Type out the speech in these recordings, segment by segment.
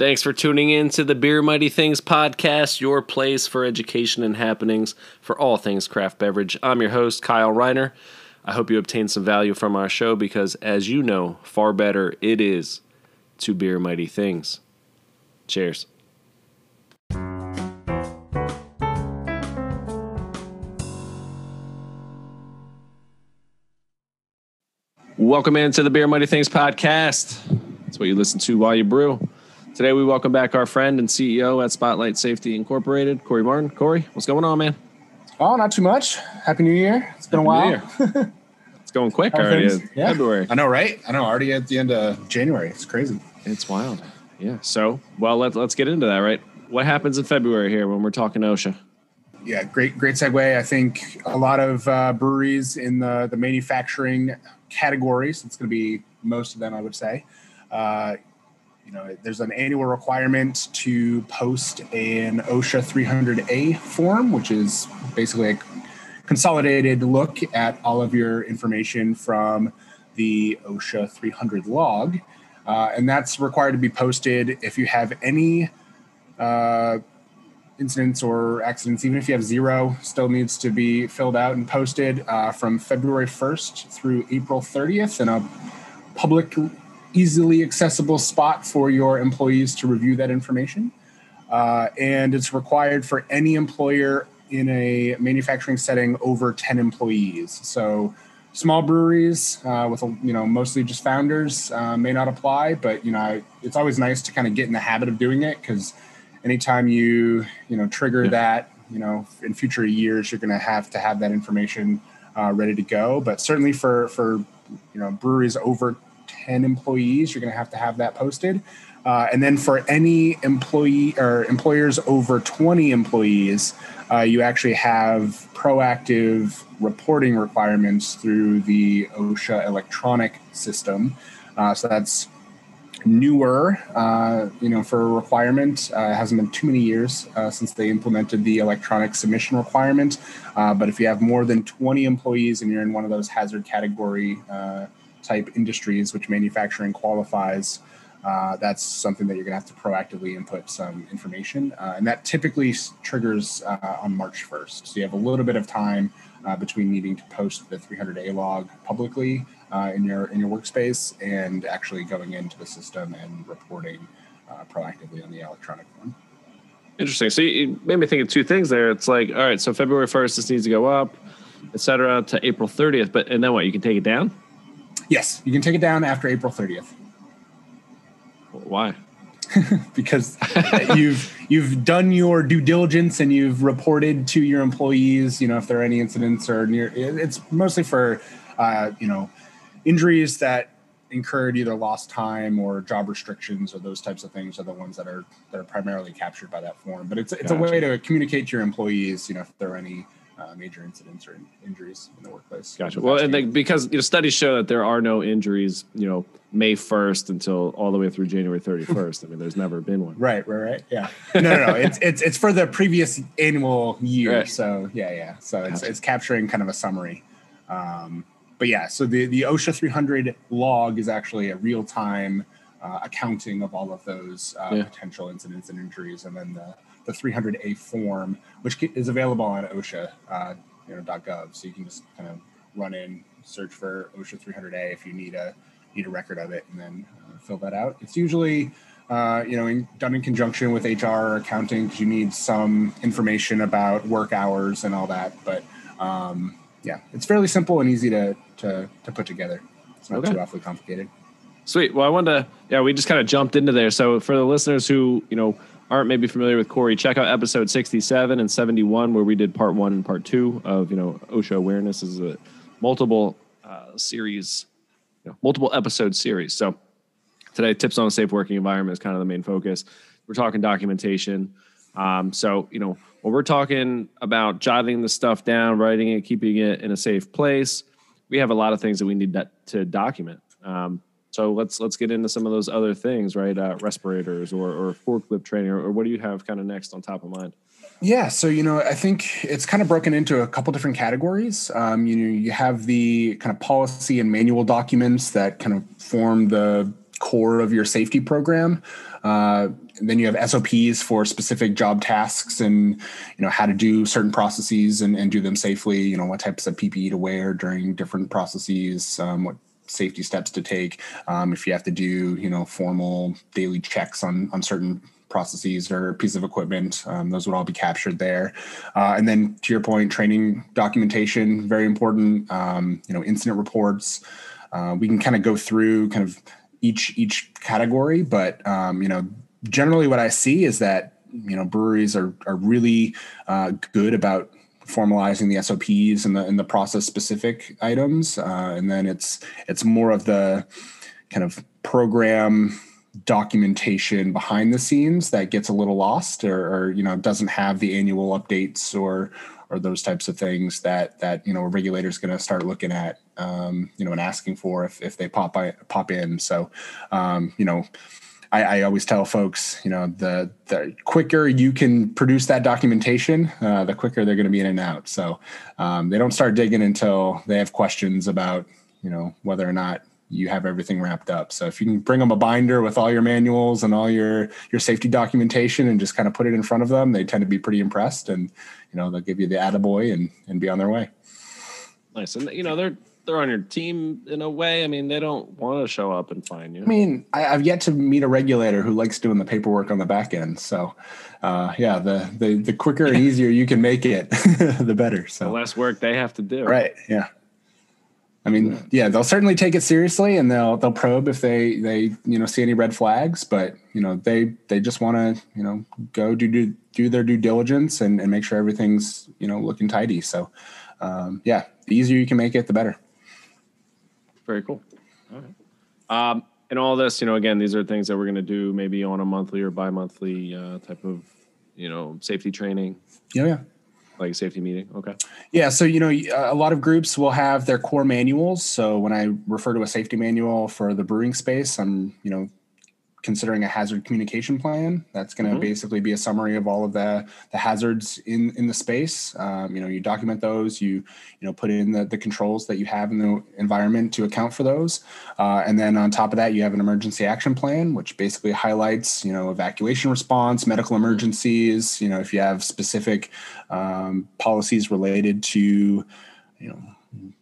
Thanks for tuning in to the Beer Mighty Things podcast, your place for education and happenings for all things craft beverage. I'm your host, Kyle Reiner. I hope you obtained some value from our show because, as you know, far better it is to Beer Mighty Things. Cheers. Welcome into the Beer Mighty Things podcast. That's what you listen to while you brew. Today, we welcome back our friend and CEO at Spotlight Safety Incorporated, Corey Martin. Corey, what's going on, man? Oh, not too much. Happy New Year. It's been Happy a while. It's going quick How already. Yeah. February. I know, right? I know. Already at the end of January. It's crazy. It's wild. Yeah. So, well, let's let's get into that, right? What happens in February here when we're talking OSHA? Yeah, great, great segue. I think a lot of uh, breweries in the the manufacturing categories. It's going to be most of them, I would say. Uh, you know, there's an annual requirement to post an OSHA 300A form, which is basically a consolidated look at all of your information from the OSHA 300 log. Uh, and that's required to be posted if you have any uh, incidents or accidents, even if you have zero, still needs to be filled out and posted uh, from February 1st through April 30th in a public, easily accessible spot for your employees to review that information. Uh, and it's required for any employer in a manufacturing setting over 10 employees. So small breweries uh, with you know mostly just founders uh, may not apply, but you know it's always nice to kind of get in the habit of doing it because anytime you you know trigger Yeah. that you know in future years you're going to have to have that information uh, ready to go. But certainly for for you know breweries over 10 employees, you're going to have to have that posted. Uh, and then for any employee or employers over 20 employees, uh, you actually have proactive reporting requirements through the OSHA electronic system. Uh, so that's newer, uh, you know, for a requirement. Uh, it hasn't been too many years uh, since they implemented the electronic submission requirement. But if you have more than 20 employees and you're in one of those hazard category type industries, which manufacturing qualifies, uh, that's something that you're going to have to proactively input some information. Uh, and that typically triggers uh, on March 1st. So you have a little bit of time uh, between needing to post the 300A log publicly uh, in your in your workspace and actually going into the system and reporting uh, proactively on the electronic one. Interesting. So you made me think of two things there. It's like, all right, so February first, this needs to go up, et cetera, to April thirtieth. But and then what? You can take it down. Yes, you can take it down after April 30th Why? because you've you've done your due diligence and you've reported to your employees. You know if there are any incidents or near. It's mostly for uh, you know injuries that incurred either lost time or job restrictions or those types of things are the ones that are that are primarily captured by that form. But it's it's a way to communicate to your employees. You know if there are any uh, major incidents or injuries in the workplace. Gotcha. Well, and like, because you know, studies show that there are no injuries, you know, May first until all the way through January thirty first. I mean, there's never been one. Right, right, right. Yeah. No, no, no. it's it's it's for the previous annual year. Right. So yeah, yeah. So it's Gotcha. it's capturing kind of a summary. Um, but yeah, so the the OSHA 300 log is actually a real time uh, accounting of all of those uh, Yeah. potential incidents and injuries, and then the the 300A form, which is available on OSHA, uh, you know, .gov. So you can just kind of run in, search for OSHA 300A if you need a need a record of it, and then uh, fill that out. It's usually uh, you know, in, done in conjunction with HR or accounting because you need some information about work hours and all that. But um, yeah, it's fairly simple and easy to to, to put together. It's not Okay. too awfully complicated. Sweet. Well, I wanted to, yeah, we just kind of jumped into there. So for the listeners who, you know, aren't maybe familiar with Corey, check out episode 67 and 71, where we did part one and part two of, you know, OSHA awareness is a multiple uh, series, you know, multiple episode series. So today, tips on a safe working environment is kind of the main focus. We're talking documentation. Um, so, you know, when we're talking about jotting the stuff down, writing it, keeping it in a safe place, we have a lot of things that we need that, to document. Um, so let's let's get into some of those other things, right? Uh, respirators or, or forklift training, or, or what do you have kind of next on top of mind? Yeah, so you know, I think it's kind of broken into a couple different categories. Um, you know, you have the kind of policy and manual documents that kind of form the core of your safety program. Uh, then you have SOPs for specific job tasks and you know how to do certain processes and, and do them safely. You know what types of PPE to wear during different processes, um, what safety steps to take. Um, if you have to do you know formal daily checks on on certain processes or piece of equipment. Um, those would all be captured there. Uh, and then to your point, training documentation, very important. Um, you know, incident reports. Uh, we can kind of go through kind of each each category, but um, you know, generally what I see is that you know breweries are are really uh, good about formalizing the SOPs and the and the process specific items, uh, and then it's it's more of the kind of program documentation behind the scenes that gets a little lost or, or, you know doesn't have the annual updates or or those types of things that that you know a regulator is going to start looking at um, you know and asking for if, if they pop by, pop in. So um, you know I, I, always tell folks you know the the quicker you can produce that documentation uh, the quicker they're going to be in and out so um, they don't start digging until they have questions about you know whether or not you have everything wrapped up. So if you can bring them a binder with all your manuals and all your your safety documentation and just kind of put it in front of them, they tend to be pretty impressed and you know they'll give you the attaboy and and be on their way. Nice. And you know they're they're on your team in a way. I mean, they don't want to show up and find you. I mean, I, have yet to meet a regulator who likes doing the paperwork on the back end. So, uh, yeah, the, the the quicker and easier you can make it, the better. So the less work they have to do. Right. Yeah. I mean, yeah, they'll certainly take it seriously and they'll they'll probe if they they you know see any red flags, but you know they they just want to you know go do do do their due diligence and, and make sure everything's you know looking tidy. So um, yeah, the easier you can make it, the better. Very cool. All right. Um, and all this, you know, again, these are things that we're going to do maybe on a monthly or bi-monthly uh, type of you know safety training. Yeah, yeah like a safety meeting. Okay. Yeah. So, you know, a lot of groups will have their core manuals. So when I refer to a safety manual for the brewing space, I'm, you know, considering a hazard communication plan. That's going to mm-hmm. basically be a summary of all of the, the hazards in, in the space. Um, you know, you document those, you, you know, put in the, the controls that you have in the environment to account for those. Uh, and then on top of that, you have an emergency action plan, which basically highlights, you know, evacuation response, medical emergencies, you know, if you have specific um, policies related to, you know,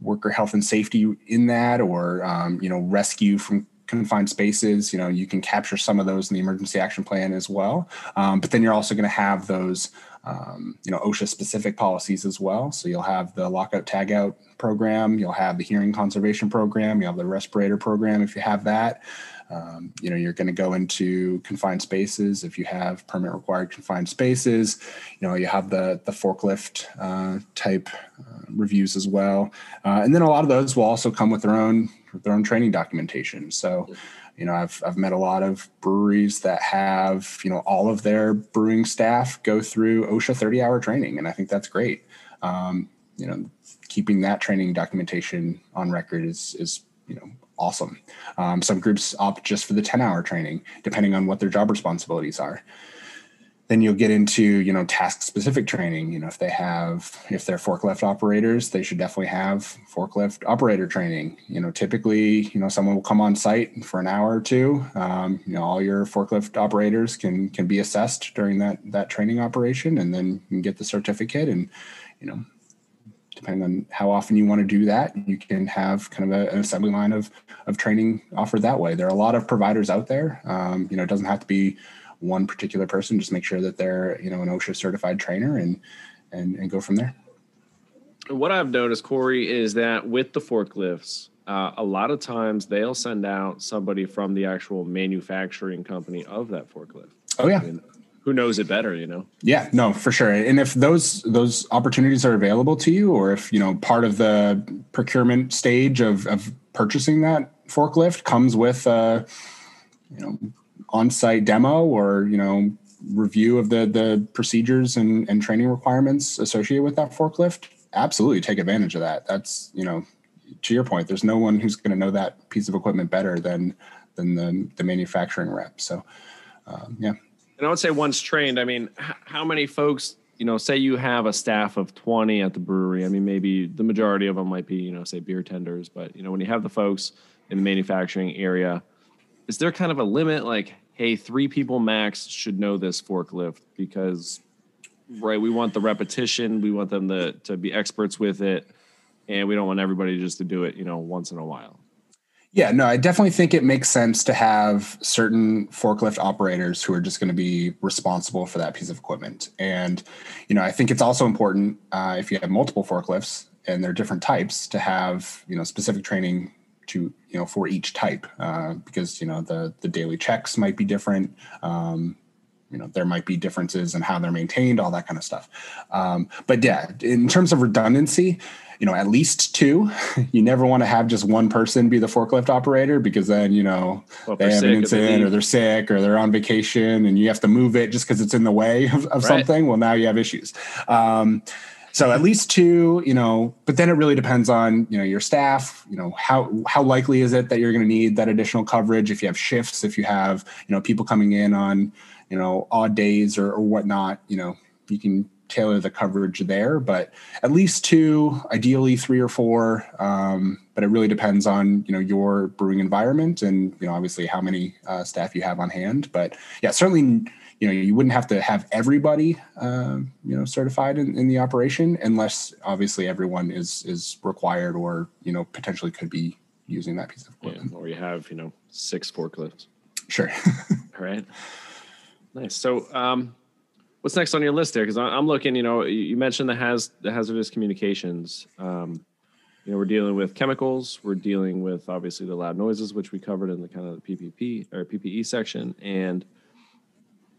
worker health and safety in that or, um, you know, rescue from confined spaces, you know, you can capture some of those in the emergency action plan as well. Um, but then you're also going to have those, um, you know, OSHA specific policies as well. So you'll have the lockout tagout program, you'll have the hearing conservation program, you'll have the respirator program if you have that. Um, you know, you're going to go into confined spaces if you have permit required confined spaces. You know, you have the the forklift uh, type uh, reviews as well, uh, and then a lot of those will also come with their own their own training documentation. So, you know, I've I've met a lot of breweries that have you know all of their brewing staff go through OSHA 30 hour training, and I think that's great. Um, you know, keeping that training documentation on record is is you know awesome. Um, some groups opt just for the 10 hour training, depending on what their job responsibilities are then you'll get into you know task specific training. You know if they have if they're forklift operators they should definitely have forklift operator training. You know typically you know someone will come on site for an hour or two. Um, you know all your forklift operators can can be assessed during that that training operation and then you can get the certificate and you know depending on how often you want to do that you can have kind of a, an assembly line of of training offered that way. There are a lot of providers out there. Um, you know it doesn't have to be one particular person. Just make sure that they're you know an OSHA certified trainer and and and go from there. What I've noticed, Corey, is that with the forklifts, uh, a lot of times they'll send out somebody from the actual manufacturing company of that forklift. Oh yeah. I mean, who knows it better, you know? Yeah, no, for sure. And if those those opportunities are available to you, or if you know part of the procurement stage of of purchasing that forklift comes with, uh, you know, on-site demo or you know review of the the procedures and, and training requirements associated with that forklift? Absolutely take advantage of that. That's you know to your point there's no one who's going to know that piece of equipment better than than the, the manufacturing rep. So um, yeah. And i would say once trained i mean how many folks you know say you have a staff of 20 at the brewery i mean maybe the majority of them might be you know say beer tenders but you know when you have the folks in the manufacturing area is there kind of a limit like hey, three people max should know this forklift because, right, we want the repetition, we want them to to be experts with it, and we don't want everybody just to do it, you know, once in a while. Yeah, no, I definitely think it makes sense to have certain forklift operators who are just going to be responsible for that piece of equipment. And, you know, I think it's also important uh, if you have multiple forklifts and they're different types to have, you know, specific training to, you know, for each type uh, because, you know, the, the daily checks might be different. Um, you know, there might be differences in how they're maintained, all that kind of stuff. Um, but yeah, in terms of redundancy, you know, at least two. You never want to have just one person be the forklift operator because then, you know, well, they have an incident or they're sick or they're on vacation and you have to move it just because it's in the way of, of right. something. Well, now you have issues. Um, so at least two, you know, but then it really depends on, you know, your staff, you know, how how likely is it that you're going to need that additional coverage if you have shifts, if you have, you know, people coming in on, you know, odd days or, or whatnot, you know, you can tailor the coverage there, but at least two, ideally three or four. Um, but it really depends on you know your brewing environment and you know obviously how many uh, staff you have on hand. But yeah, certainly you know you wouldn't have to have everybody uh, you know certified in, in the operation unless obviously everyone is is required or you know potentially could be using that piece of equipment. Yeah, or you have you know six forklifts. Sure. All right. Nice. So um, what's next on your list there? Because I'm looking, you know, you mentioned the has the hazardous communications. Um, you know, we're dealing with chemicals. We're dealing with obviously the loud noises, which we covered in the kind of the PPP or PPE section. And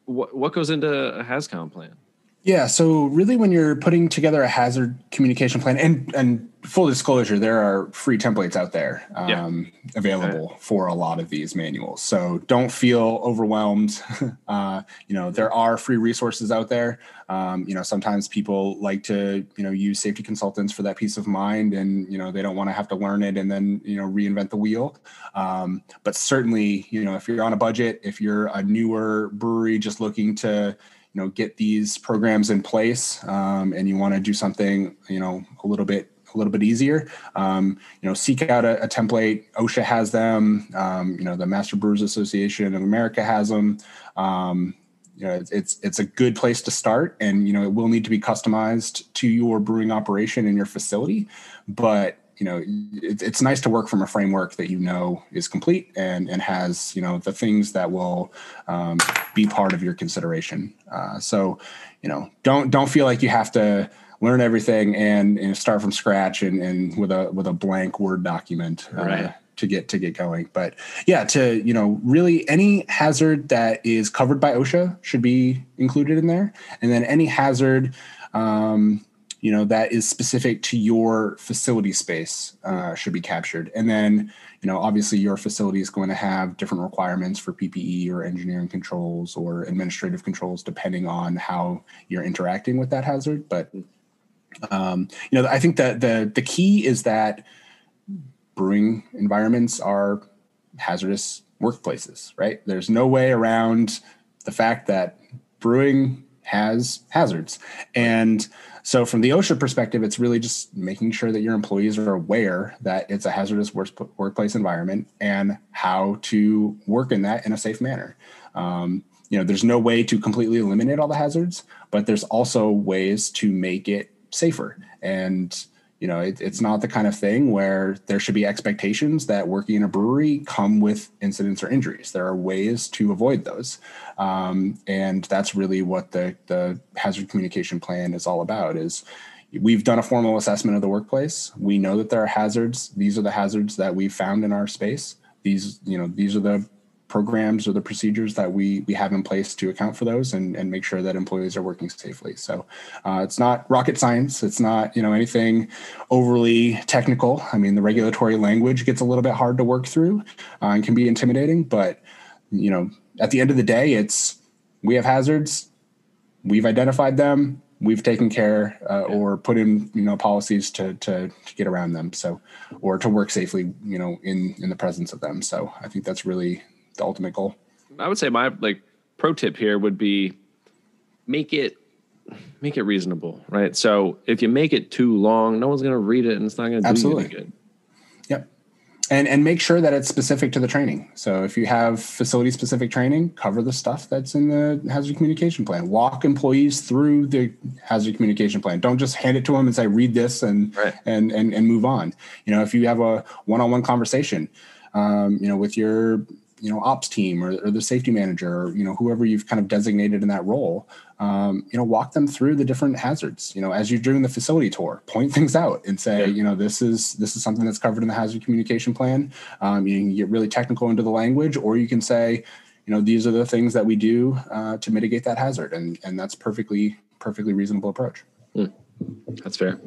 what what goes into a HazCom plan? Yeah, so really, when you're putting together a hazard communication plan, and and full disclosure, there are free templates out there um, yeah. available for a lot of these manuals. So don't feel overwhelmed. uh, you know, there are free resources out there. Um, you know, sometimes people like to you know use safety consultants for that peace of mind, and you know they don't want to have to learn it and then you know reinvent the wheel. Um, but certainly, you know, if you're on a budget, if you're a newer brewery just looking to you know get these programs in place um, and you want to do something you know a little bit a little bit easier. Um, you know seek out a, a template osha has them um, you know the master brewers association of america has them. Um, you know it's, it's it's a good place to start and you know it will need to be customized to your brewing operation and your facility but you know it, it's nice to work from a framework that you know is complete and and has you know the things that will um, be part of your consideration. Uh, so you know don't don't feel like you have to learn everything and, and start from scratch and, and with a with a blank word document uh, right. to get to get going. But yeah to you know really any hazard that is covered by osha should be included in there. And then any hazard um, you know that is specific to your facility space uh, should be captured. And then you know obviously your facility is going to have different requirements for ppe or engineering controls or administrative controls depending on how you're interacting with that hazard. But um, you know i think that the the key is that brewing environments are hazardous workplaces right? There's no way around the fact that brewing has hazards. And so, from the OSHA perspective, it's really just making sure that your employees are aware that it's a hazardous workplace environment and how to work in that in a safe manner. Um, you know, there's no way to completely eliminate all the hazards, but there's also ways to make it safer. And you know, it, it's not the kind of thing where there should be expectations that working in a brewery come with incidents or injuries. There are ways to avoid those, um, and that's really what the the hazard communication plan is all about. Is we've done a formal assessment of the workplace. We know that there are hazards. These are the hazards that we've found in our space. These, you know, these are the programs or the procedures that we we have in place to account for those and, and make sure that employees are working safely. So uh, it's not rocket science. It's not you know anything overly technical. I mean, the regulatory language gets a little bit hard to work through uh, and can be intimidating. But you know, at the end of the day, it's we have hazards. We've identified them. We've taken care uh, or put in you know policies to, to to get around them. So or to work safely you know in in the presence of them. So I think that's really the ultimate goal. I would say my like pro tip here would be make it make it reasonable, right? So if you make it too long, no one's going to read it and it's not going to do Absolutely. you any good. Yep. and and make sure that it's specific to the training. So if you have facility specific training, cover the stuff that's in the hazard communication plan. Walk employees through the hazard communication plan. Don't just hand it to them and say read this and right. and and and move on. You know, if you have a one on one conversation, um, you know, with your you know ops team or, or, the safety manager or you know whoever you've kind of designated in that role um, you know walk them through the different hazards you know as you're doing the facility tour point things out and say yeah. you know this is this is something that's covered in the hazard communication plan. Um, you can get really technical into the language or you can say you know these are the things that we do uh, to mitigate that hazard. And and that's perfectly perfectly reasonable approach. Mm. that's fair.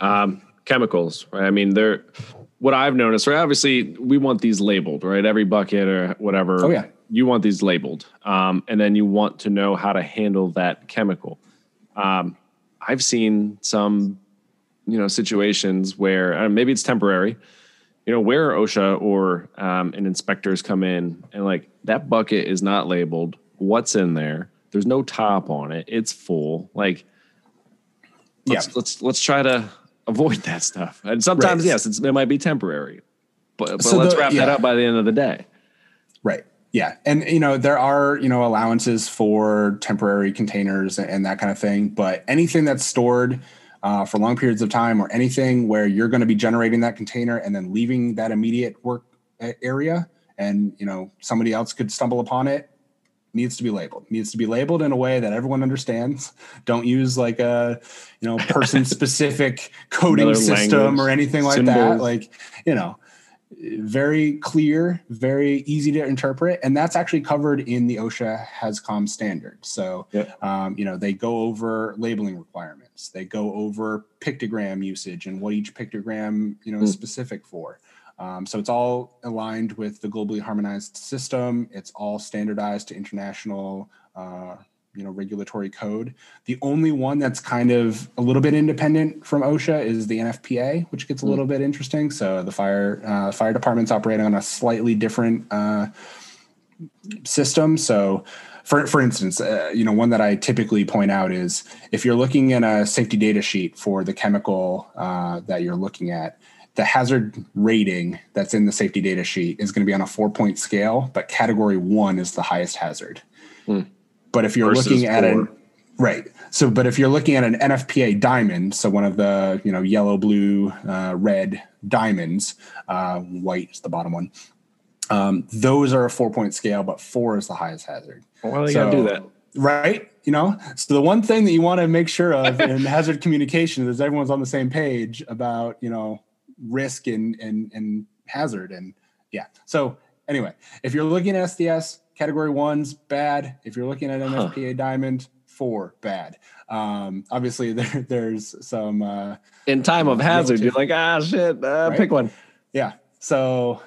Um, chemicals right? I mean they're what I've noticed, right? Obviously, we want these labeled, right? Every bucket or whatever. Oh yeah. You want these labeled, um, and then you want to know how to handle that chemical. Um, I've seen some, you know, situations where uh, maybe it's temporary. You know, where OSHA or um, an inspectors come in and like that bucket is not labeled. What's in there? There's no top on it. It's full. Like, let's yeah. let's let's try to avoid that stuff. And sometimes, right. yes, it might be temporary, but, but so let's the, wrap yeah. that up by the end of the day. Right. Yeah. And, you know, there are, you know, allowances for temporary containers and, and that kind of thing, but anything that's stored uh, for long periods of time or anything where you're going to be generating that container and then leaving that immediate work area and, you know, somebody else could stumble upon it needs to be labeled needs to be labeled in a way that everyone understands don't use like a you know person specific coding Another system language, or anything like symbols. that like you know very clear very easy to interpret and that's actually covered in the osha hazcom standard so yep. um, you know they go over labeling requirements they go over pictogram usage and what each pictogram you know mm. is hmm. specific for um, so it's all aligned with the globally harmonized system. It's all standardized to international, uh, you know, regulatory code. The only one that's kind of a little bit independent from OSHA is the NFPA, which gets a little mm. bit interesting. So the fire uh, fire department's operating on a slightly different uh, system. So. For, for instance, uh, you know, one that I typically point out is if you're looking at a safety data sheet for the chemical uh, that you're looking at, the hazard rating that's in the safety data sheet is going to be on a four point scale, but category one is the highest hazard. Hmm. But if you're Versus looking at an right, so but if you're looking at an NFPA diamond, so one of the you know yellow, blue, uh, red diamonds, uh, white is the bottom one. Um, those are a four point scale, but four is the highest hazard. Do you so, gotta do that? Right, you know. So the one thing that you want to make sure of in hazard communication is everyone's on the same page about you know risk and and and hazard and yeah. So anyway, if you're looking at SDS, category one's bad. If you're looking at NFPA huh. Diamond, four bad. Um, obviously, there, there's some uh, in time of hazard. You're like, ah, shit, uh, right? pick one. Yeah. So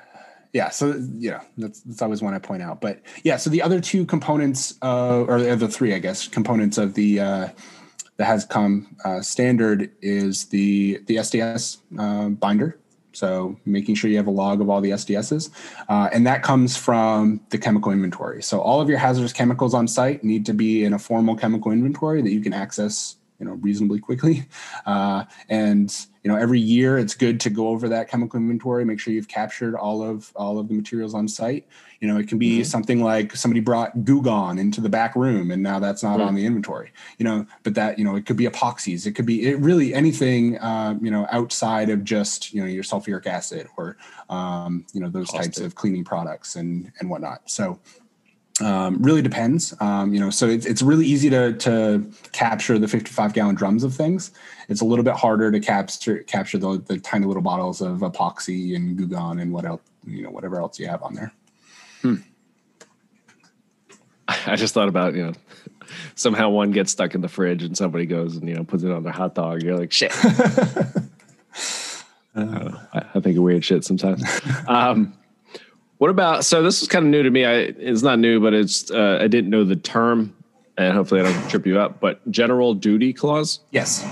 yeah, so you know that's that's always one I point out. But yeah, so the other two components, uh, or the three, I guess, components of the uh, the HAZCOM uh, standard is the the SDS uh, binder. So making sure you have a log of all the SDSs, uh, and that comes from the chemical inventory. So all of your hazardous chemicals on site need to be in a formal chemical inventory that you can access, you know, reasonably quickly. Uh, and you know, every year it's good to go over that chemical inventory, make sure you've captured all of all of the materials on site. You know, it can be mm-hmm. something like somebody brought Goo Gone into the back room and now that's not on the inventory. You know, but that you know it could be epoxies, it could be it really anything uh, you know outside of just you know your sulfuric acid or um, you know those types of cleaning products and and whatnot. So um, really depends. Um, you know, so it's, it's really easy to, to capture the 55 gallon drums of things. It's a little bit harder to capture capture the, the tiny little bottles of epoxy and Goo Gone and what else, you know, whatever else you have on there. Hmm. I just thought about you know somehow one gets stuck in the fridge and somebody goes and you know puts it on their hot dog. You're like shit. I, I, think of weird shit sometimes. Um, what about? So this is kind of new to me. I it's not new, but it's uh, I didn't know the term, and hopefully I don't trip you up. But general duty clause. Yes.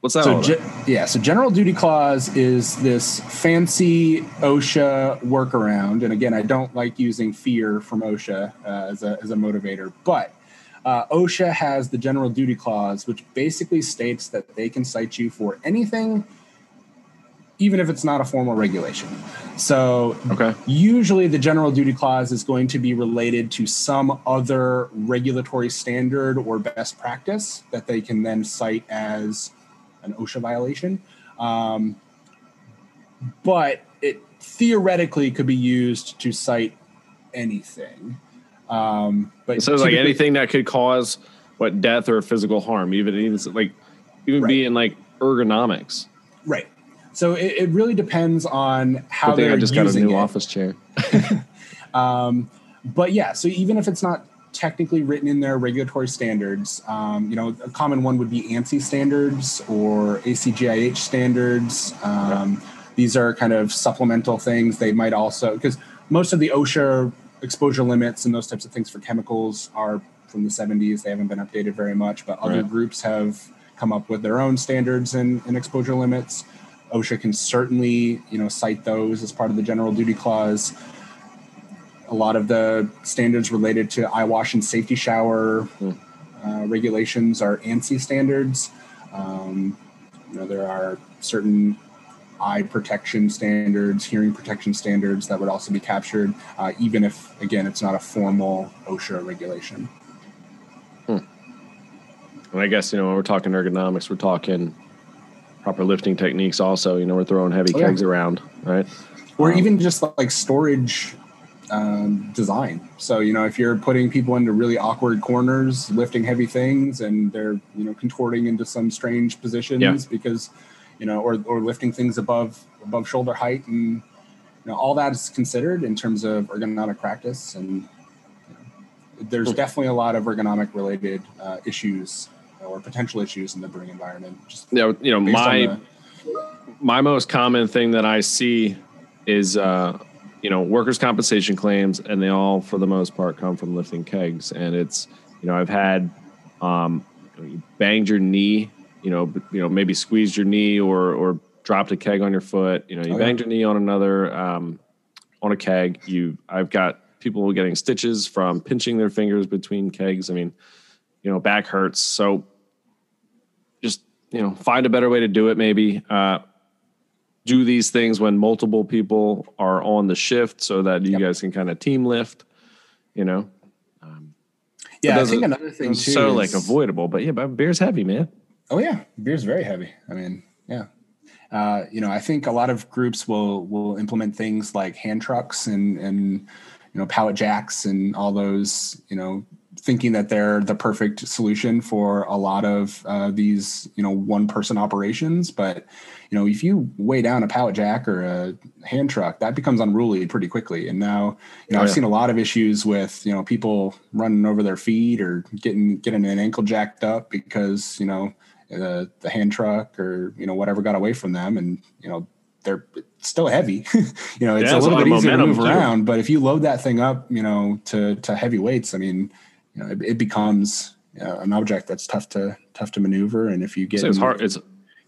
What's that? So ge- yeah, so general duty clause is this fancy OSHA workaround, and again, I don't like using fear from OSHA uh, as a as a motivator, but uh, OSHA has the general duty clause, which basically states that they can cite you for anything even if it's not a formal regulation. So Okay. usually the general duty clause is going to be related to some other regulatory standard or best practice that they can then cite as an OSHA violation. Um, but it theoretically could be used to cite anything. Um, but So it's like anything that could cause what death or physical harm, even even like even Right. be in like ergonomics. right. So it, it really depends on how they're I just got a new it. office chair. Um, but yeah, so even if it's not technically written in their regulatory standards, um, you know, a common one would be ANSI standards or ACGIH standards. Um, These are kind of supplemental things. They might also, because most of the OSHA exposure limits and those types of things for chemicals are from the 70s. They haven't been updated very much, but other Right. groups have come up with their own standards and, and exposure limits. OSHA can certainly, you know, cite those as part of the general duty clause a lot of the standards related to eye wash and safety shower uh, regulations are ANSI standards. Um, you know, there are certain eye protection standards, hearing protection standards that would also be captured, uh, even if, again, it's not a formal OSHA regulation. And I guess you know when we're talking ergonomics, we're talking proper lifting techniques. Also, you know, we're throwing heavy Oh, yeah. kegs around, right? or Um, even just like storage um, design. So you know, if you're putting people into really awkward corners, lifting heavy things, and they're you know contorting into some strange positions Yeah. because you know, or or lifting things above above shoulder height, and you know, all that is considered in terms of ergonomic practice. And you know, there's Hmm. definitely a lot of ergonomic related uh, issues or potential issues in the brewing environment. Just Yeah, you know, my the- my most common thing that I see is uh, you know workers' compensation claims, and they all, for the most part, come from lifting kegs. And it's you know I've had um, you banged your knee, you know, you know maybe squeezed your knee or or dropped a keg on your foot. You know, you Oh, yeah. banged your knee on another um, on a keg. You I've got people getting stitches from pinching their fingers between kegs. I mean, you know, back hurts. So you know find a better way to do it maybe uh, do these things when multiple people are on the shift so that you Yep. guys can kind of team lift you know yeah, I think another thing too. so like avoidable but yeah but beer's heavy man Oh yeah, beer's very heavy. I mean, yeah. Uh, you know, I think a lot of groups will will implement things like hand trucks and and you know pallet jacks and all those you know thinking that they're the perfect solution for a lot of uh, these you know one person operations. But you know, if you weigh down a pallet jack or a hand truck, that becomes unruly pretty quickly. And now you know Oh, I've yeah. seen a lot of issues with you know people running over their feet or getting getting an ankle jacked up because you know the the hand truck or you know whatever got away from them and you know they're still heavy you know it's Yeah, a little bit easier to move too. around but if you load that thing up you know to to heavy weights i mean you know it, it becomes uh, an object that's tough to tough to maneuver. And if you get so it's hard it's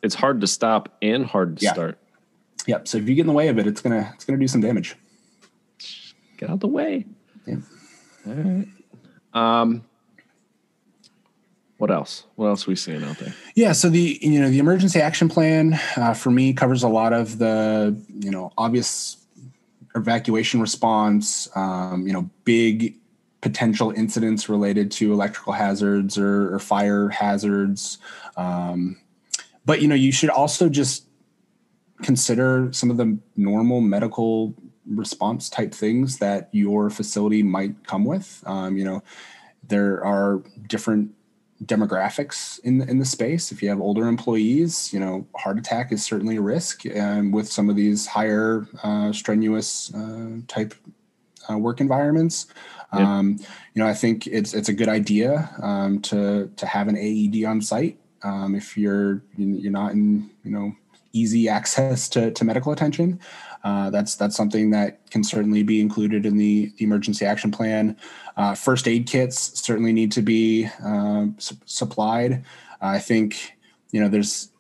it's hard to stop and hard to Yeah. start. Yep. So if you get in the way of it it's gonna it's gonna do some damage. Get out the way. Yeah. all right. Um what else? What else we seeing out there? Yeah, so the you know the emergency action plan uh, for me covers a lot of the you know obvious evacuation response, um, you know big potential incidents related to electrical hazards or, or fire hazards, um, but you know you should also just consider some of the normal medical response type things that your facility might come with. Um, you know, there are different demographics in the, in the space. If you have older employees, you know, heart attack is certainly a risk, and with some of these higher uh, strenuous uh, type uh, work environments. Um, you know, I think it's it's a good idea um, to to have an AED on site um, if you're you're not in you know easy access to, to medical attention. Uh, that's that's something that can certainly be included in the, the emergency action plan. Uh, first aid kits certainly need to be um, su- supplied. I think you know there's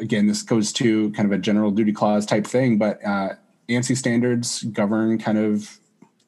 again this goes to kind of a general duty clause type thing, but uh, ANSI standards govern kind of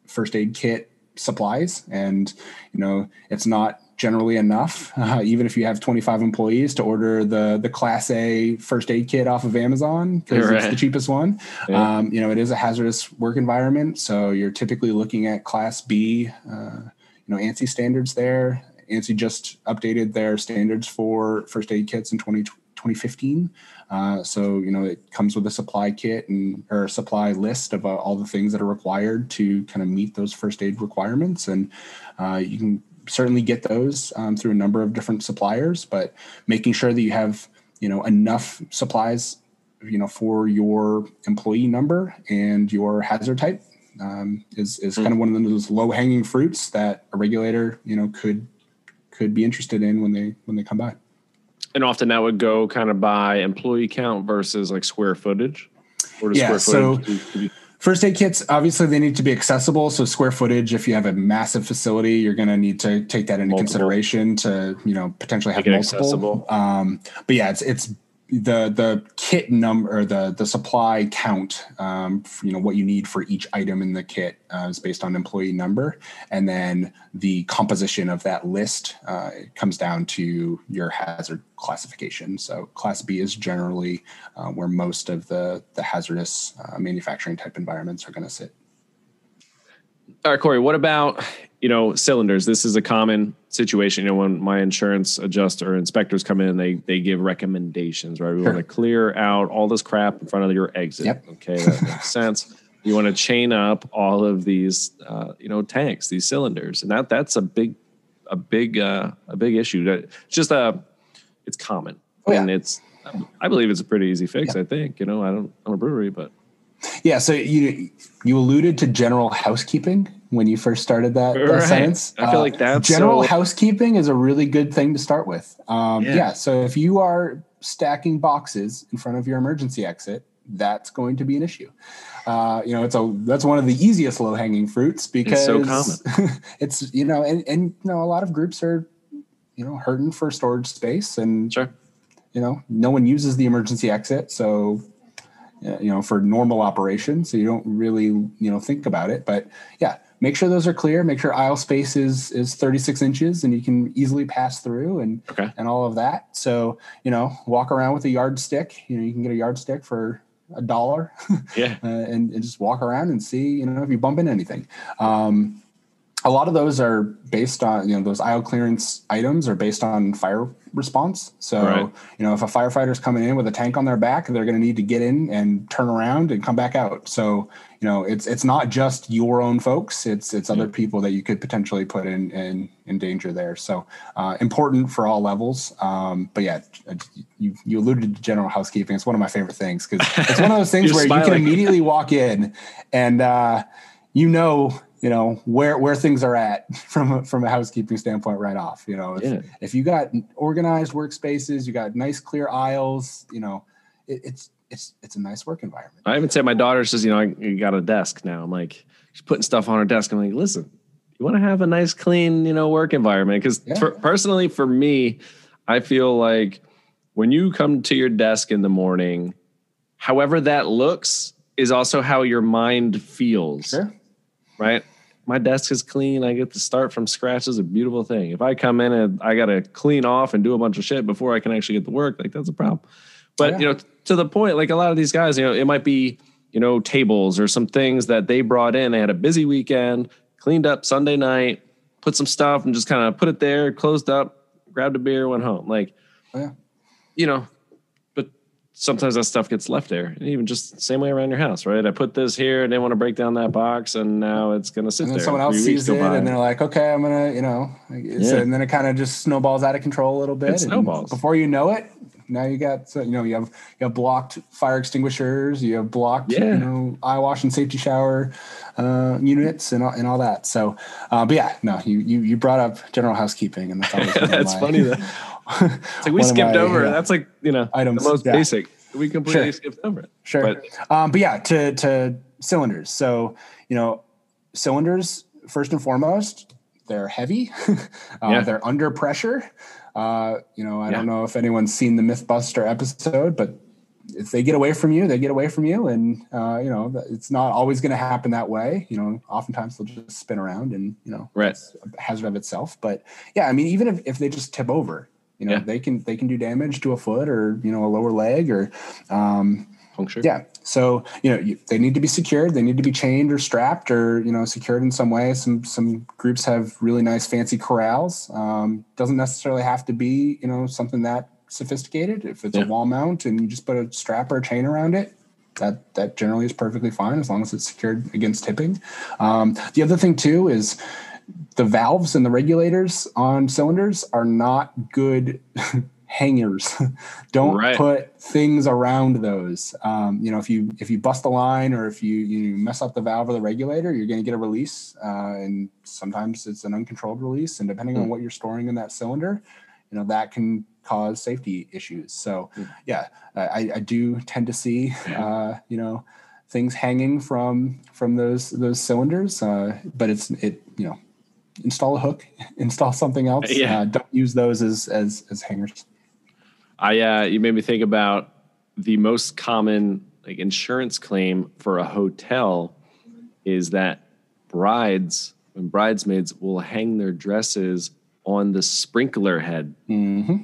first aid kit supplies, and you know it's not generally enough, uh, even if you have 25 employees, to order the the Class A first aid kit off of Amazon because right. it's the cheapest one. Yeah. Um, you know, it is a hazardous work environment, so you're typically looking at Class B. Uh, you know, ANSI standards there. ANSI just updated their standards for first aid kits in 20, 2015. Uh, so you know it comes with a supply kit and or a supply list of uh, all the things that are required to kind of meet those first aid requirements, and uh, you can certainly get those um, through a number of different suppliers. But making sure that you have you know enough supplies, you know, for your employee number and your hazard type um, is is mm-hmm. kind of one of those low hanging fruits that a regulator you know could could be interested in when they when they come by. And often that would go kind of by employee count versus like square footage. Or yeah, so first aid kits obviously they need to be accessible. So square footage, if you have a massive facility, you're going to need to take that into multiple. consideration to you know potentially have multiple. Um, but yeah, it's it's the the kit number the the supply count um, you know what you need for each item in the kit uh, is based on employee number. And then the composition of that list uh, comes down to your hazard classification. So class b is generally uh, where most of the the hazardous uh, manufacturing type environments are going to sit. All right corey what about you know, cylinders. This is a common situation. You know, when my insurance adjuster or inspectors come in, they they give recommendations, right? We sure. want to clear out all this crap in front of your exit. Yep. Okay, that makes sense. You want to chain up all of these, uh, you know, tanks, these cylinders, and that that's a big, a big, uh, a big issue. That just a, uh, it's common, oh, yeah. and it's, I believe it's a pretty easy fix. I think, you know, I don't, I'm a brewery, but yeah. So you you alluded to general housekeeping when you first started that, that right. sentence. I feel uh, like that general so... housekeeping is a really good thing to start with. Um, yeah. yeah. So if you are stacking boxes in front of your emergency exit, that's going to be an issue. Uh, you know, it's a that's one of the easiest low hanging fruits because it's, so it's you know, and and you know, a lot of groups are you know hurting for storage space and sure. you know, no one uses the emergency exit, so you know for normal operation so you don't really you know think about it. But yeah make sure those are clear. Make sure aisle space is is 36 inches and you can easily pass through and okay. and all of that. So you know walk around with a yardstick. You know you can get a yardstick for a dollar. Yeah. Uh, and, and, just walk around and see you know if you bump into anything. Um, a lot of those are based on you know those aisle clearance items are based on fire response. So right. you know if a firefighter's coming in with a tank on their back they're going to need to get in and turn around and come back out. So you know it's it's not just your own folks it's it's other people that you could potentially put in in, in danger there. So uh, important for all levels. Um, but yeah you you alluded to general housekeeping. It's one of my favorite things because it's one of those things where smiling. you can immediately walk in and uh, you know you know where where things are at from a, from a housekeeping standpoint right off you know if, yeah. if you got organized workspaces you got nice clear aisles you know it, it's it's it's a nice work environment. I even said my daughter says you know i got a desk now. I'm like she's putting stuff on her desk. I'm like listen you want to have a nice clean you know work environment? Because yeah. personally for me i feel like when you come to your desk in the morning however that looks is also how your mind feels. Sure right? My desk is clean. I get to start from scratch. Is a beautiful thing. If I come in and I got to clean off and do a bunch of shit before I can actually get to work, like that's a problem. But yeah. you know, to the point, like a lot of these guys, you know, it might be you know tables or some things that they brought in. They had a busy weekend, cleaned up Sunday night, put some stuff and just kind of put it there, closed up, grabbed a beer, went home. Like, oh, yeah. you know, sometimes that stuff gets left there. And even just the same way around your house, right? I put this here and they want to break down that box and now it's going to sit there. and then there. Someone else sees it and they're like, okay, I'm going to, you know, yeah. and then it kind of just snowballs out of control a little bit. It snowballs. Before you know it, now you got, so you know, you have, you have blocked fire extinguishers, you have blocked, yeah. you know, eye wash and safety shower uh, units and all, and all that. So, uh, but yeah, no, you, you, you brought up general housekeeping and that's, that's my, funny. That it's like we skipped my, over. Yeah, that's like you know items, the most yeah. basic. We completely sure. skipped over it. Sure. But, um, but yeah, to to cylinders. So you know, cylinders first and foremost, they're heavy. uh, yeah. They're under pressure. Uh, you know, I don't know if anyone's seen the MythBuster episode, but if they get away from you, they get away from you, and uh, you know it's not always going to happen that way. You know, oftentimes they'll just spin around, and you know, right. it's a hazard of itself. But yeah, I mean, even if, if they just tip over, you know, yeah. they can they can do damage to a foot or you know a lower leg or um, puncture. Yeah. So you know you, they need to be secured. They need to be chained or strapped or you know secured in some way. Some some groups have really nice fancy corrals. Um, doesn't necessarily have to be you know something that sophisticated. If it's yeah. a wall mount and you just put a strap or a chain around it, that that generally is perfectly fine as long as it's secured against tipping. Um, the other thing too is the valves and the regulators on cylinders are not good hangers. Don't right. put things around those. Um, you know, if you if you bust the line or if you you mess up the valve or the regulator, you're going to get a release, uh, and sometimes it's an uncontrolled release. And depending mm. on hmm. what you're storing in that cylinder, you know that can cause safety issues. So, mm. yeah, I, I, do tend to see uh, you know things hanging from from those those cylinders, uh, but it's it you know install a hook, install something else. Yeah. Uh, don't use those as as as hangers. I uh, you made me think about the most common like insurance claim for a hotel is that brides and bridesmaids will hang their dresses on the sprinkler head mm-hmm.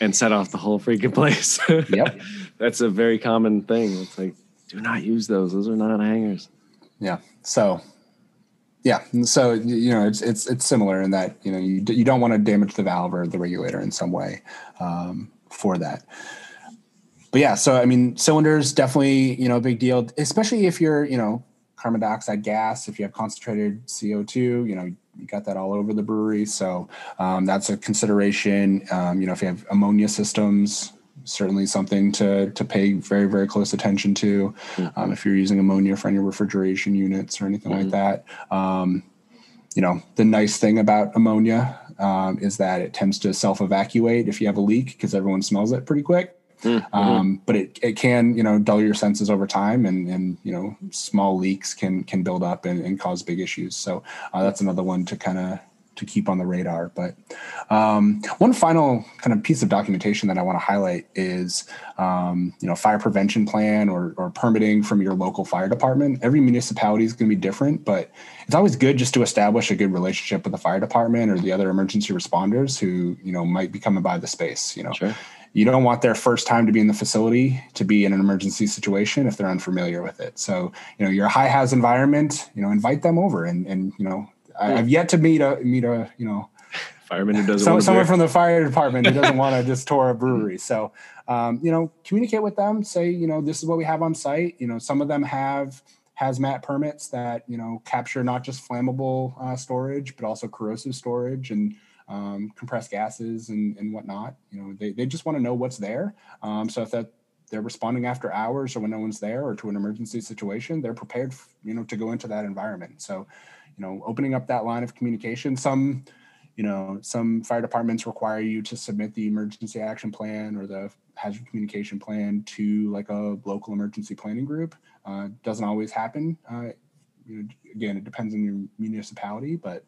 and set off the whole freaking place. yep, that's a very common thing. It's like do not use those; those are not hangers. Yeah. So yeah, so you know it's it's it's similar in that you know you you don't want to damage the valve or the regulator in some way um, for that. But yeah, so I mean, cylinders definitely you know a big deal, especially if you're you know carbon dioxide gas. If you have concentrated CO two, you know you got that all over the brewery, so um, that's a consideration. Um, you know, if you have ammonia systems, certainly something to to pay very very close attention to mm-hmm. um, if you're using ammonia for any refrigeration units or anything mm-hmm. like that um, you know the nice thing about ammonia um, is that it tends to self evacuate if you have a leak because everyone smells it pretty quick mm-hmm. Um, but it, it can you know dull your senses over time and and you know small leaks can can build up and, and cause big issues so uh, that's another one to kind of to keep on the radar. But um, one final kind of piece of documentation that I want to highlight is, um, you know, fire prevention plan or, or permitting from your local fire department. Every municipality is going to be different, but it's always good just to establish a good relationship with the fire department or the other emergency responders who, you know, might be coming by the space. You know, sure. you don't want their first time to be in the facility to be in an emergency situation if they're unfamiliar with it. So, you know, your high hazard environment, you know, invite them over and, and, you know, I, have yet to meet a meet a you know fireman who doesn't some, someone from the fire department who doesn't want to just tour a brewery. So um, you know, communicate with them. Say you know this is what we have on site. You know, some of them have hazmat permits that you know capture not just flammable uh, storage but also corrosive storage and um, compressed gases and, and whatnot. You know, they, they just want to know what's there. Um, so if that they're responding after hours or when no one's there or to an emergency situation, they're prepared, you know, to go into that environment. So you know opening up that line of communication. Some you know some fire departments require you to submit the emergency action plan or the hazard communication plan to like a local emergency planning group. Uh, doesn't always happen. Uh, you know, again it depends on your municipality but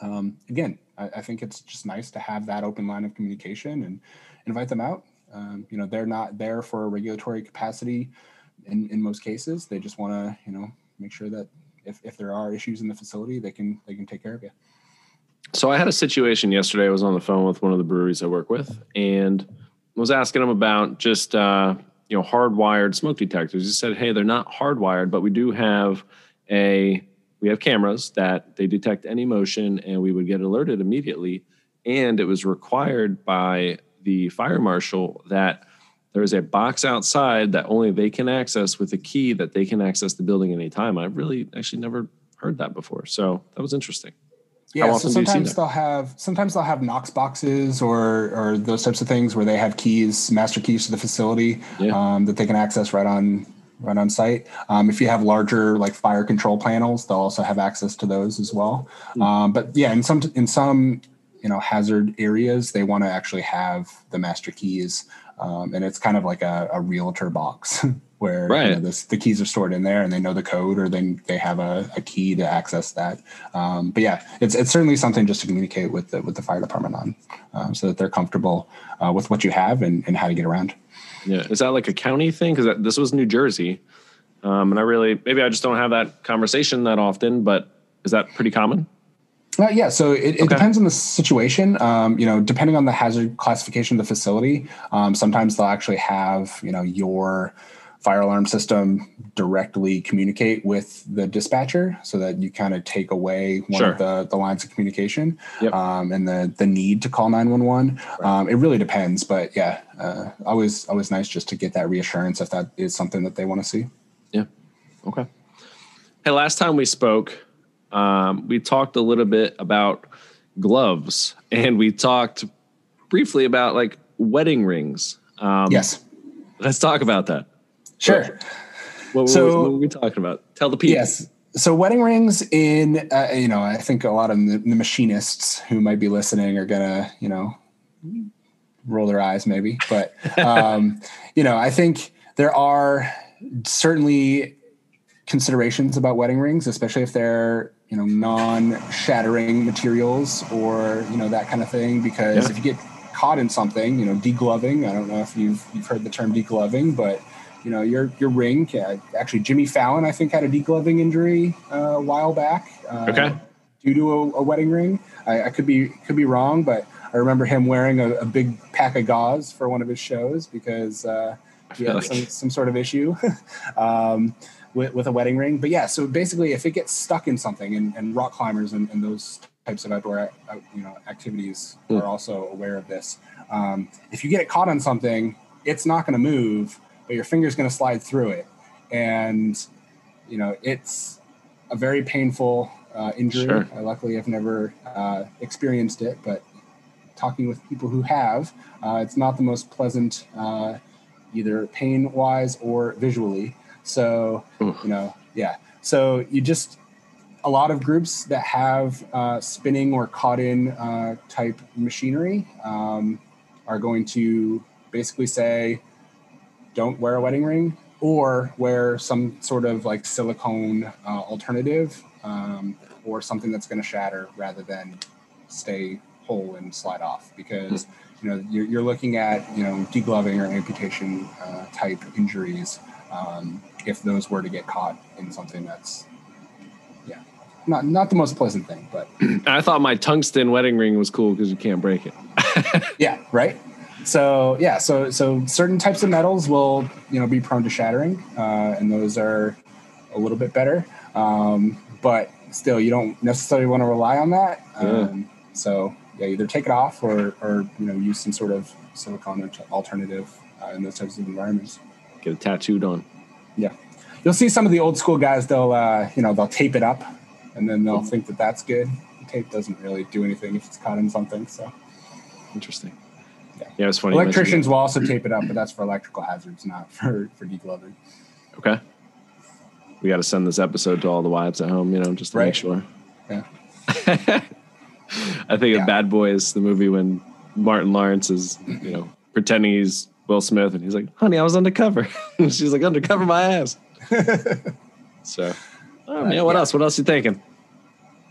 um, again I, I, think it's just nice to have that open line of communication and invite them out. Um, you know they're not there for a regulatory capacity in, in most cases. They just want to you know make sure that if, if there are issues in the facility, they can they can take care of you. So I had a situation yesterday. I was on the phone with one of the breweries I work with, and was asking them about just uh, you know hardwired smoke detectors. He said, "Hey, they're not hardwired, but we do have a we have cameras that they detect any motion, and we would get alerted immediately. And it was required by the fire marshal that." There is a box outside that only they can access with a key that they can access the building anytime. I've really actually never heard that before. So that was interesting. Yeah, so sometimes they'll have sometimes they'll have Knox boxes or or those types of things where they have keys, master keys to the facility yeah. um, that they can access right on right on site. Um, if you have larger like fire control panels, they'll also have access to those as well. Mm-hmm. Um, but yeah, in some in some you know hazard areas, they want to actually have the master keys um, and it's kind of like a, a realtor box where right. you know, this, the keys are stored in there and they know the code or then they have a, a key to access that. Um, but yeah, it's, it's certainly something just to communicate with the, with the fire department on um, so that they're comfortable uh, with what you have and, and how to get around. Yeah, is that like a county thing? Because this was New Jersey, um, and I really maybe I just don't have that conversation that often. But is that pretty common? Uh, yeah, so it, it okay. depends on the situation. Um, you know, depending on the hazard classification of the facility, um, sometimes they'll actually have you know your fire alarm system directly communicate with the dispatcher so that you kind of take away one sure. of the, the lines of communication yep. um, and the the need to call 911 right. um, it really depends but yeah uh, always always nice just to get that reassurance if that is something that they want to see yeah okay hey last time we spoke um, we talked a little bit about gloves and we talked briefly about like wedding rings um, yes let's talk about that Sure. What, so, what were we talking about? Tell the people. Yes. So wedding rings in, uh, you know, I think a lot of the, the machinists who might be listening are gonna, you know, roll their eyes maybe, but um, you know, I think there are certainly considerations about wedding rings, especially if they're you know non-shattering materials or you know that kind of thing. Because yeah. if you get caught in something, you know, degloving. I don't know if you've you've heard the term degloving, but you know your your ring. Actually, Jimmy Fallon, I think, had a degloving injury uh, a while back. Uh, okay. Due to a, a wedding ring, I, I, could be could be wrong, but I remember him wearing a, a big pack of gauze for one of his shows because uh, he had like... some, some sort of issue um, with, with a wedding ring. But yeah, so basically, if it gets stuck in something, and, and rock climbers and, and, those types of outdoor you know activities mm. are also aware of this. Um, if you get it caught on something, it's not going to move but your finger's going to slide through it. And, you know, it's a very painful uh, injury. Sure. Uh, luckily, I've never uh, experienced it, but talking with people who have, uh, it's not the most pleasant, uh, either pain wise or visually. So, Oof. you know, yeah. So you just, a lot of groups that have uh, spinning or caught in type machinery um, are going to basically say, don't wear a wedding ring or wear some sort of like silicone uh, alternative um, or something that's going to shatter rather than stay whole and slide off because hmm. you know you're, you're looking at you know degloving or amputation uh, type injuries um, if those were to get caught in something that's yeah not not the most pleasant thing but i thought my tungsten wedding ring was cool because you can't break it yeah right so yeah, so so certain types of metals will you know be prone to shattering, uh, and those are a little bit better. Um, but still, you don't necessarily want to rely on that. Um, yeah. So yeah, either take it off or or you know use some sort of silicone alternative uh, in those types of environments. Get it tattooed on. Yeah, you'll see some of the old school guys. They'll uh, you know they'll tape it up, and then they'll mm-hmm. think that that's good. The tape doesn't really do anything if it's caught in something. So interesting. Yeah, yeah it's funny. Electricians will also tape it up, but that's for electrical hazards, not for for degloving. Okay. We got to send this episode to all the wives at home, you know, just to right. make sure. Yeah. I think yeah. of Bad Boys, the movie when Martin Lawrence is, you know, pretending he's Will Smith, and he's like, "Honey, I was undercover." she's like, "Undercover my ass." so, oh man, what yeah. else? What else you thinking?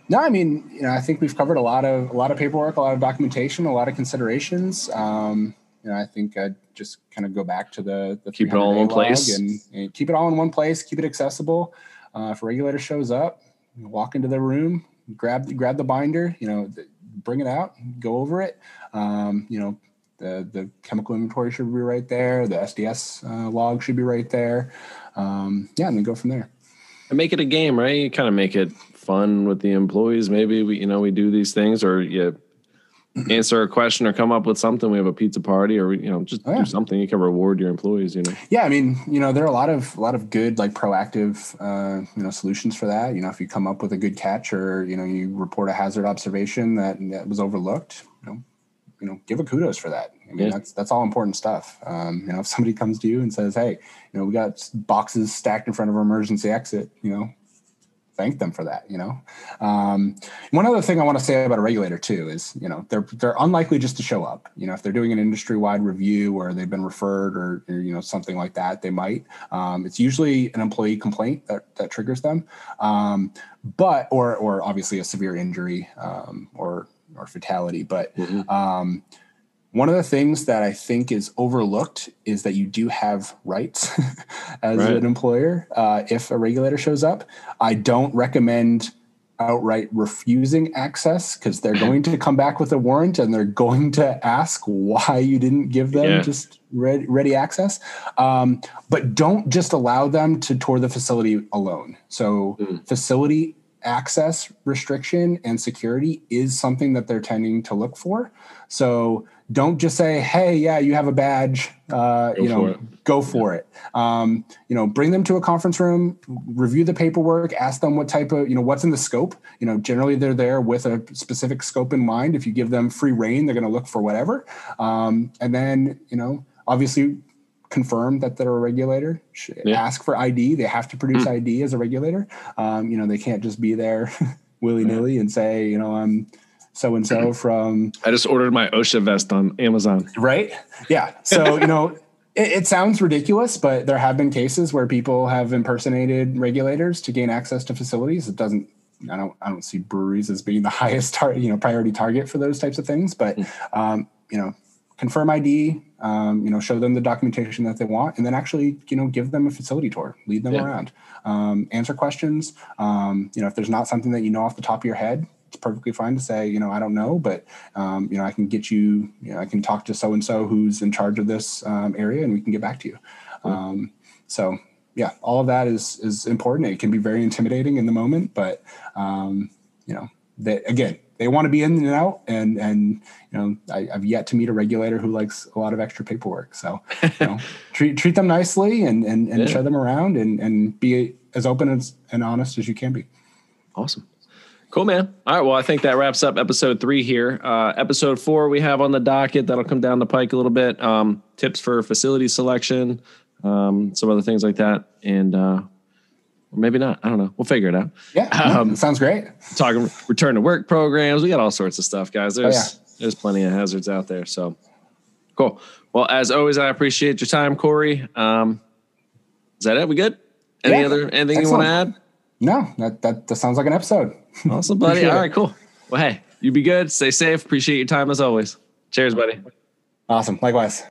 No, I mean, you know, I think we've covered a lot of a lot of paperwork, a lot of documentation, a lot of considerations. Um, you know, I think I'd just kind of go back to the, the keep it all in one place and, and, keep it all in one place, keep it accessible. Uh, if a regulator shows up, walk into the room, grab grab the binder, you know, bring it out, go over it. Um, you know, the the chemical inventory should be right there. The SDS uh, log should be right there. Um, yeah, and then go from there. And make it a game, right? You kind of make it fun with the employees. Maybe we, you know, we do these things, or you answer a question or come up with something. We have a pizza party, or you know, just oh, yeah. do something. You can reward your employees. You know. Yeah, I mean, you know, there are a lot of a lot of good like proactive, uh, you know, solutions for that. You know, if you come up with a good catch, or you know, you report a hazard observation that that was overlooked, you know, you know, give a kudos for that. I mean, yeah. that's that's all important stuff. Um, you know, if somebody comes to you and says, "Hey, you know, we got boxes stacked in front of our emergency exit," you know, thank them for that. You know, um, one other thing I want to say about a regulator too is you know they're they're unlikely just to show up. You know, if they're doing an industry wide review or they've been referred or, or, you know something like that, they might. Um, it's usually an employee complaint that that triggers them, um, but or or obviously a severe injury um, or or fatality. But mm-hmm. One of the things that I think is overlooked is that you do have rights as right. an employer uh, if a regulator shows up. I don't recommend outright refusing access because they're going to come back with a warrant and they're going to ask why you didn't give them yeah. just ready, ready access. Um, but don't just allow them to tour the facility alone. So, mm. facility access restriction and security is something that they're tending to look for. So, don't just say, "Hey, yeah, you have a badge. Uh, you know, go for yeah. it." Um, you know, bring them to a conference room, review the paperwork, ask them what type of, you know, what's in the scope. You know, generally they're there with a specific scope in mind. If you give them free reign, they're going to look for whatever. Um, and then, you know, obviously confirm that they're a regulator. Yeah. Ask for ID. They have to produce mm. ID as a regulator. Um, you know, they can't just be there willy nilly yeah. and say, you know, I'm so and so from. I just ordered my OSHA vest on Amazon. Right? Yeah. So, you know, it, it, sounds ridiculous, but there have been cases where people have impersonated regulators to gain access to facilities. It doesn't. I don't. I don't see breweries as being the highest you know priority target for those types of things. But mm. um, you know, confirm ID. Um, you know, show them the documentation that they want, and then actually, you know, give them a facility tour, lead them yeah. around, um, answer questions. Um, you know, if there's not something that you know off the top of your head, it's perfectly fine to say, you know, I don't know, but um, you know, I can get you, you know, I can talk to so and so who's in charge of this um, area, and we can get back to you. Um, so yeah, all of that is is important. It can be very intimidating in the moment, but um, you know, again, they want to be in and out, and and you know, I, have yet to meet a regulator who likes a lot of extra paperwork. So you know, treat treat them nicely and and, and yeah. show them around, and and be as open as, and honest as you can be. Awesome. Cool, man. All right. Well, I think that wraps up episode three here. Uh, episode four, we have on the docket that'll come down the pike a little bit. Um, tips for facility selection, um, some other things like that. And, uh, or maybe not. I don't know. We'll figure it out. Yeah. Um, sounds great. Talking return to work programs. We got all sorts of stuff, guys. There's, oh, yeah. there's plenty of hazards out there. So cool. Well, as always, I appreciate your time, Corey. Um, is that it? We good? Any yeah. other, anything Excellent. you want to add? No, that, that, that sounds like an episode. Awesome, buddy. All right, cool. Well, hey, you be good. Stay safe. Appreciate your time as always. Cheers, buddy. Awesome. Likewise.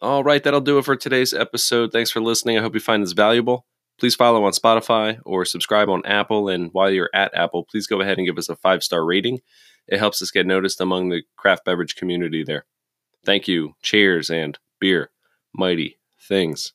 All right, that'll do it for today's episode. Thanks for listening. I hope you find this valuable. Please follow on Spotify or subscribe on Apple. And while you're at Apple, please go ahead and give us a five star rating. It helps us get noticed among the craft beverage community there. Thank you. Cheers and beer. Mighty things.